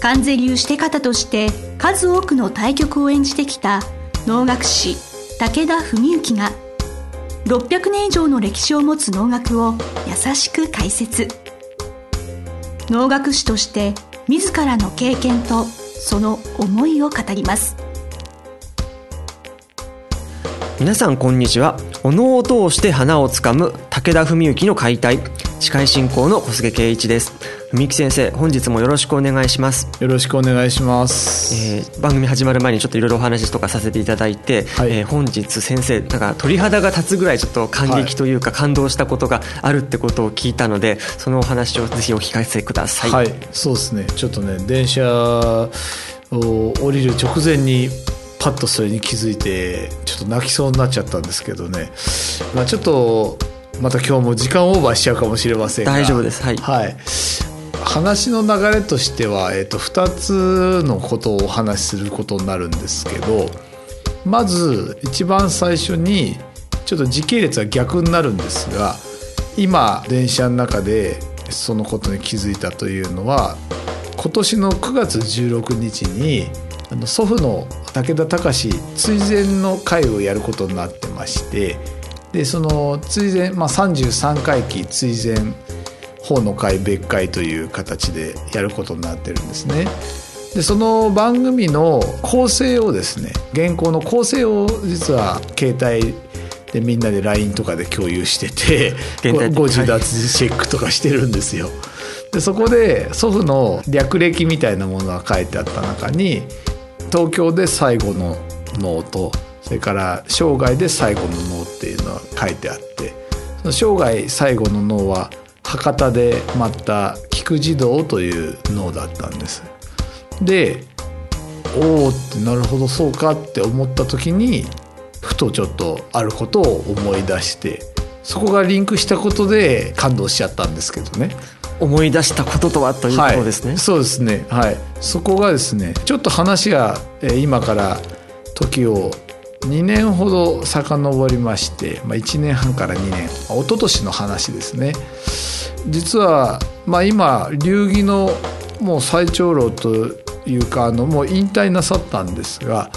関税流して方として数多くの対局を演じてきた能楽師武田文幸が600年以上の歴史を持つ能楽を優しく解説。能楽師として自らの経験とその思いを語ります。皆さんこんにちは。お能を通して花をつかむ武田文幸の解体。司会進行の小菅圭一です。文幸先生本日もよろしくお願いします。よろしくお願いします、えー番組始まる前にちょっといろいろお話とかさせていただいて、はい。えー本日先生なんか鳥肌が立つぐらいちょっと感激というか感動したことがあるってことを聞いたのでそのお話をぜひお聞かせください、はい、そうですね。ちょっとね電車を降りる直前にパッとそれに気づいてちょっと泣きそうになっちゃったんですけどね、まあ、ちょっとまた今日も時間オーバーしちゃうかもしれませんが。大丈夫です。はい。はい、話の流れとしては、えっと2つのことをお話しすることになるんですけどまず一番最初にちょっと時系列は逆になるんですが今電車の中でそのことに気づいたというのは今年の9月16日にあの祖父の武田隆追善の会をやることになってましてでその追善、まあ、33回忌追善法の会別会という形でやることになってるんですね。でその番組の構成をですね原稿の構成を実は携帯でみんなで LINE とかで共有してて現代的誤字脱字チェックとかしてるんですよ。でそこで祖父の略歴みたいなものが書いてあった中に東京で最後の脳とそれから生涯で最後の脳っていうのが書いてあってその生涯最後の脳は博多で待った菊慈堂という脳だったんです。でおおってなるほどそうかって思った時にふとちょっとあることを思い出してそこがリンクしたことで感動しちゃったんですけどね。思い出したこととはということですね、はい、そうですねはいそこがですねちょっと話がえー今から時を2年ほど遡りまして、まあ、1年半から2年まあ一昨年の話ですね実は、まあ、今流儀のもう最長老というかあのもう引退なさったんですが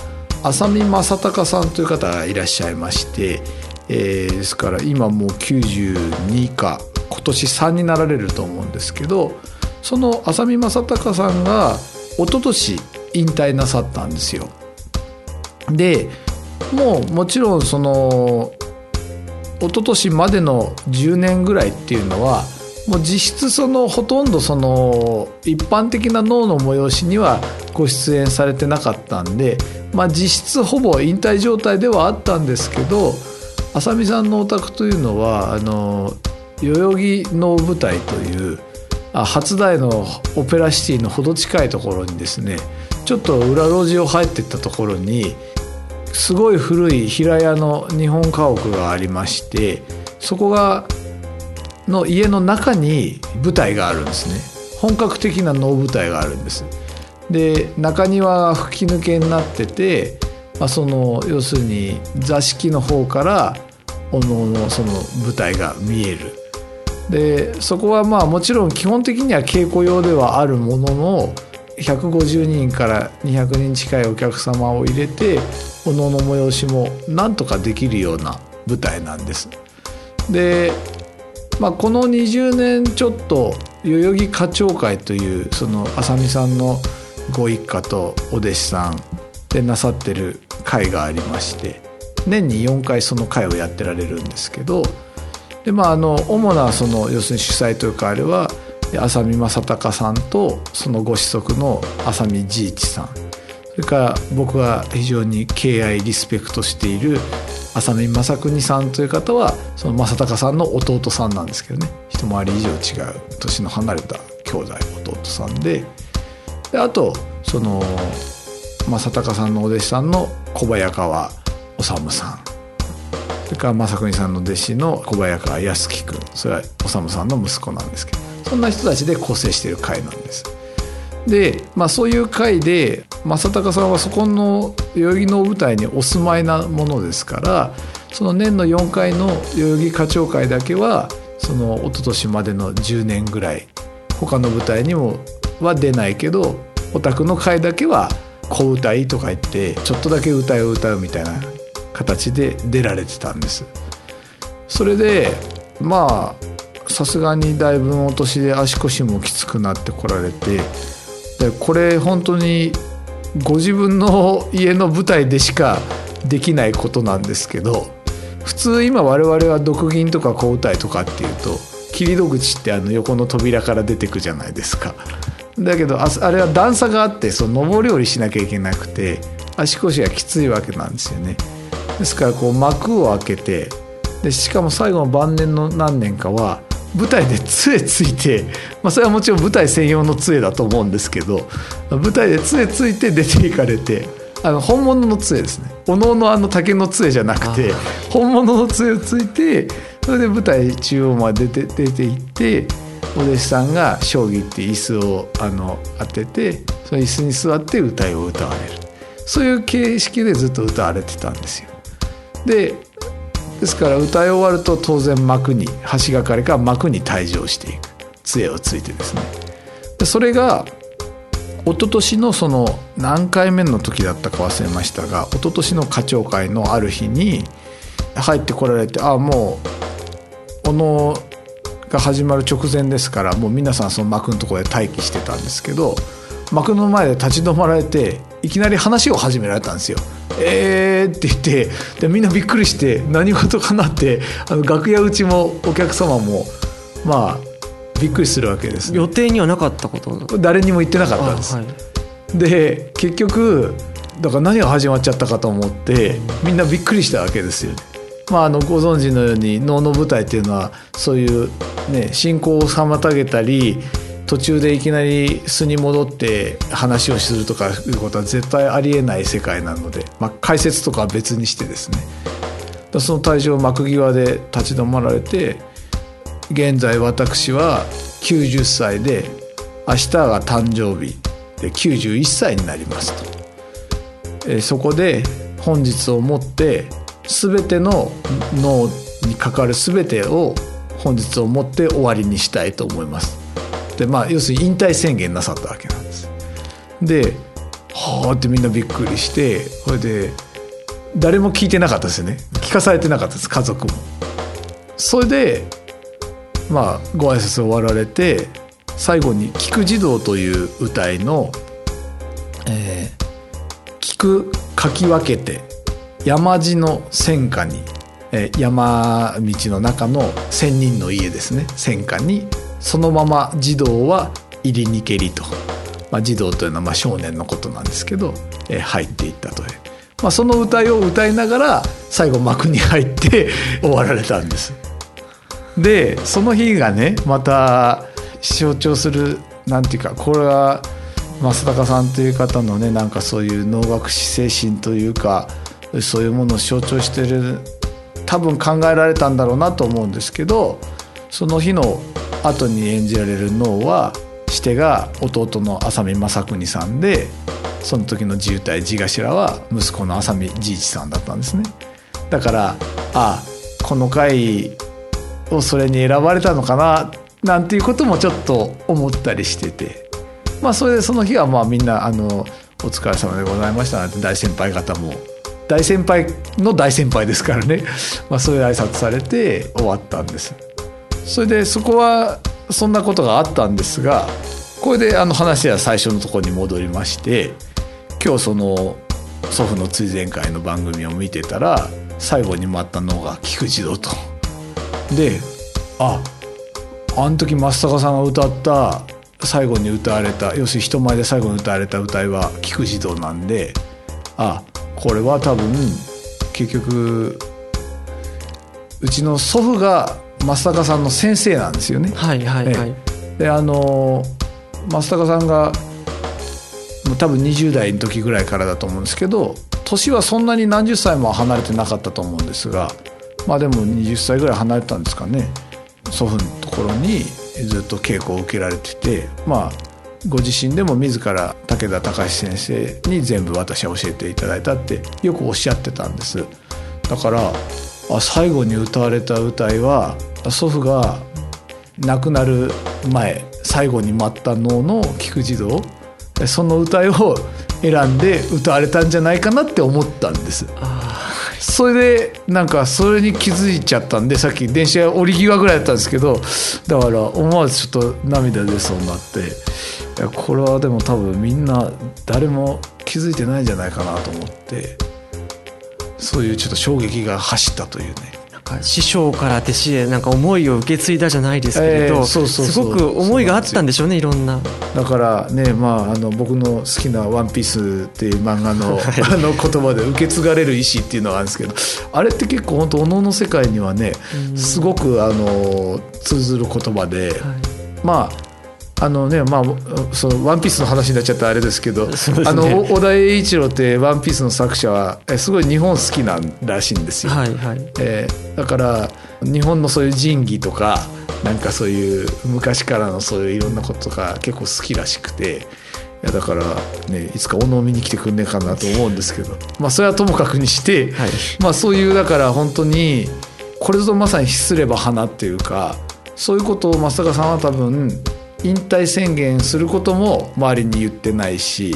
浅見正隆さんという方がいらっしゃいまして、えーですから今もう92か今年3になられると思うんですけどその浅見正隆さんが一昨年引退なさったんですよ。でもうもちろんその一昨年までの10年ぐらいっていうのはもう実質そのほとんどその一般的な脳の催しにはご出演されてなかったんで、まあ、実質ほぼ引退状態ではあったんですけど浅見さんのお宅というのはあの代々木能舞台という初台のオペラシティのほど近いところにですねちょっと裏路地を入っていったところにすごい古い平屋の日本家屋がありましてそこがの家の中に舞台があるんですね。本格的な能舞台があるんです。で中庭が吹き抜けになってて、まあ、その要するに座敷の方からおのおのその舞台が見える。でそこはまあもちろん基本的には稽古用ではあるものの150人から200人近いお客様を入れておのの催しもなんとかできるような舞台なんです。で、まあ、この20年ちょっと代々木課長会というその浅見さんのご一家とお弟子さんでなさってる会がありまして年に4回その会をやってられるんですけどでまああの主なその要するに主催というかあれは浅見正隆さんとそのご子息の浅見慈一さん。それから僕が非常に敬愛リスペクトしている浅見正邦さんという方はその正隆さんの弟さんなんですけどね。一回り以上違う年の離れた兄弟弟さんで。であとその正隆さんのお弟子さんの小早川治さん。それから正邦さんの弟子の小早川康樹君それは治さんの息子なんですけど。そんな人たちで構成している会なんです。で、まあ、そういう会で正隆さんはそこの代々木の舞台にお住まいなものですからその年の4回の代々木課長会だけはその一昨年までの10年ぐらい他の舞台にもは出ないけどお宅の会だけは小歌いとか言ってちょっとだけ歌いを歌うみたいな形で出られてたんですそれでまあさすがにだいぶお年で足腰もきつくなってこられてでこれ本当にご自分の家の舞台でしかできないことなんですけど普通今我々は独銀とか小歌いとかっていうと切り戸口ってあの横の扉から出てくじゃないですか。だけどああれは段差があってその上り下りしなきゃいけなくて足腰がきついわけなんですよね。ですからこう幕を開けてでしかも最後の晩年の何年かは舞台で杖ついて、まあ、それはもちろん舞台専用の杖だと思うんですけど舞台で杖ついて出ていかれてあの本物の杖ですね。おのおのあの竹の杖じゃなくて本物の杖をついてそれで舞台中央まで出て出て行ってお弟子さんが将棋って椅子をあの当ててその椅子に座って歌いを歌われる。そういう形式でずっと歌われてたんですよ。でですから歌い終わると当然幕に橋がかりか幕に退場していく杖をついてですね。でそれが一昨年のその何回目の時だったか忘れましたが一昨年の課長会のある日に入ってこられてああもう小野が始まる直前ですからもう皆さんその幕のところで待機してたんですけど幕の前で立ち止まられていきなり話を始められたんですよ。えーって言ってでみんなびっくりして何事かなってあの楽屋うちもお客様もまあびっくりするわけです、ね、予定にはなかったこと？誰にも言ってなかったんです。はい、で結局だから何が始まっちゃったかと思ってみんなびっくりしたわけですよね。まあ、あのご存知のように能の舞台っていうのはそういうね進行を妨げたり途中でいきなり素に戻って話をするとかいうことは絶対ありえない世界なので、まあ、解説とかは別にしてですね。その退場幕際で立ち止まられて現在私は90歳で明日が誕生日で91歳になりますと、えそこで本日をもって全ての脳に関わる全てを本日をもって終わりにしたいと思います。でまあ要するに引退宣言なさったわけなんです。ではあってみんなびっくりしてそれで誰も聞いてなかったですよね。聞かされてなかったです家族も。それでまあご挨拶終わられて最後に「菊児童」という歌いの「えー、菊かき分けて山地の戦火に」えー、山道の中の仙人の家ですね。戦火にそのまま児童は入りにけりと、まあ、児童というのはま少年のことなんですけど、えー、入っていったという、まあ、その歌を歌いながら最後幕に入って 終わられたんです。でその日がねまた象徴するなんていうかこれは増高さんという方のねなんかそういう能楽師精神というかそういうものを象徴してる多分考えられたんだろうなと思うんですけどその日の後に演じられる能は師手が弟の浅見正邦さんでその時の自由隊地頭は息子の浅見慈一さんだったんですね。だからあこの回をそれに選ばれたのかななんていうこともちょっと思ったりしてて。まあそれでその日はまあみんなあのお疲れ様でございましたなんて大先輩方も大先輩の大先輩ですからね、まあ、そういう挨拶されて終わったんです。それでそこはそんなことがあったんですがこれであの話は最初のところに戻りまして今日その祖父の追善会の番組を見てたら最後に待ったのが菊池堂と。でああの時松坂さんが歌った最後に歌われた要するに人前で最後に歌われた歌いは菊池堂なんであこれは多分結局うちの祖父が増高さんの先生なんですよね。はいはいはい。であの増高さんが多分20代の時ぐらいからだと思うんですけど年はそんなに何十歳も離れてなかったと思うんですがまあでも20歳ぐらい離れたんですかね祖父のところにずっと稽古を受けられててまあご自身でも自ら武田隆先生に全部私は教えていただいたってよくおっしゃってたんですだからあ最後に歌われた歌いは祖父が亡くなる前最後に待った能の菊児童その歌いを選んで歌われたんじゃないかなって思ったんです。それでなんかそれに気づいちゃったんでさっき電車降り際ぐらいだったんですけどだから思わずちょっと涙出そうになって。いやこれはでも多分みんな誰も気づいてないんじゃないかなと思ってそういうちょっと衝撃が走ったというね。師匠から弟子へなんか思いを受け継いだじゃないですけれど、すごく思いがあったんでしょうねいろんな。だからねまああの僕の好きな「ワンピースっていう漫画の あの言葉で受け継がれる意志っていうのがあるんですけどあれって結構本当おのの世界にはねすごくあの通ずる言葉で、はい、まああのねまあそのワンピースの話になっちゃったあれですけど、ね、あの小田栄一郎ってワンピースの作者はすごい日本好きなんらしいんですよ。はいはい、えー、だから日本のそういう神器とかなんかそういう昔からのそういういろんなこととか結構好きらしくて。いやだからねいつかお能見に来てくんねえかなと思うんですけどまあそれはともかくにして、はい、まあそういうだから本当にこれぞまさに失すれば花っていうかそういうことを松坂さんは多分引退宣言することも周りに言ってないし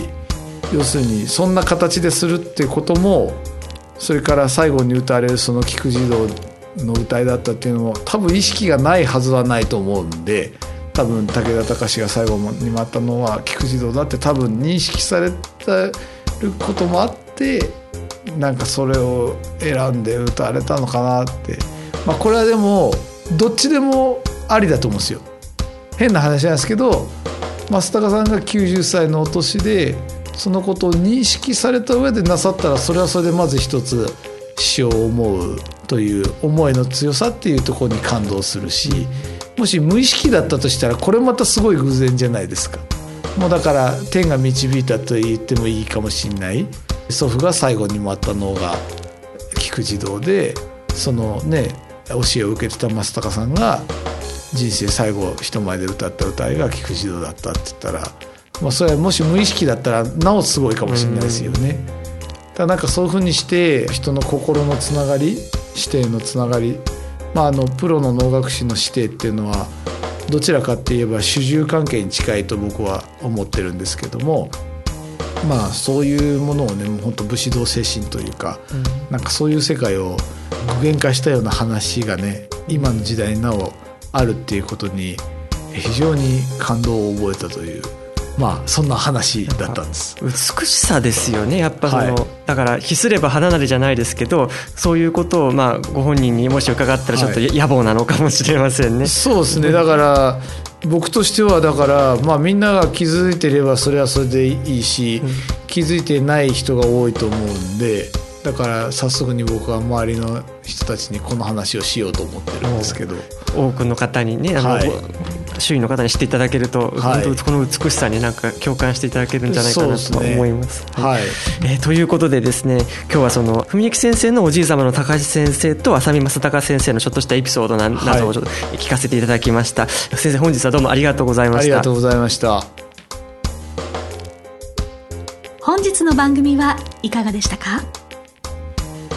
要するにそんな形でするっていうこともそれから最後に歌われるその菊児童の歌いだったっていうのも多分意識がないはずはないと思うんで多分武田隆が最後に回ったのは菊児童だって多分認識されてることもあってなんかそれを選んで歌われたのかなって、まあ、これはでもどっちでもありだと思うんですよ。変な話なんですけど増高さんが90歳のお年でそのことを認識された上でなさったらそれはそれでまず一つ師匠を思うという思いの強さっていうところに感動するしもし無意識だったとしたらこれまたすごい偶然じゃないですか。もうだから天が導いたと言ってもいいかもしれない祖父が最後に回ったのが菊児童でそのね教えを受けてた増高さんが人生最後人前で歌った歌いが菊池堂だったって言ったら、まあ、それはもし無意識だったらなおすごいかもしれないですよね。だなんかそういうふうにして人の心のつながり師弟のつながり、まあ、あのプロの能楽師の師弟っていうのはどちらかって言えば主従関係に近いと僕は思ってるんですけどもまあそういうものをねもう本当武士道精神というか、うん、なんかそういう世界を具現化したような話がね今の時代になおあるっていうことに非常に感動を覚えたというまあそんな話だったんです。美しさですよね。やっぱその、はい、だからひすれば花なれじゃないですけどそういうことをまあご本人にもし伺ったらちょっと野暮なのかもしれませんね、はい、そうですね。だから僕としてはだからまあみんなが気づいてればそれはそれでいいし、うん、気づいてない人が多いと思うんでだから早速に僕は周りの人たちにこの話をしようと思ってるんですけど。多くの方にねあの、はい、周囲の方に知っていただけると、はい、本当この美しさになんか共感していただけるんじゃないかなと思います。すね、はい、えー、ということでですね今日はその文幸先生のおじい様の高橋先生と浅見正隆先生のちょっとしたエピソードななどをちょっと聞かせていただきました、先生本日はどうもありがとうございました。ありがとうございました。本日の番組はいかがでしたか？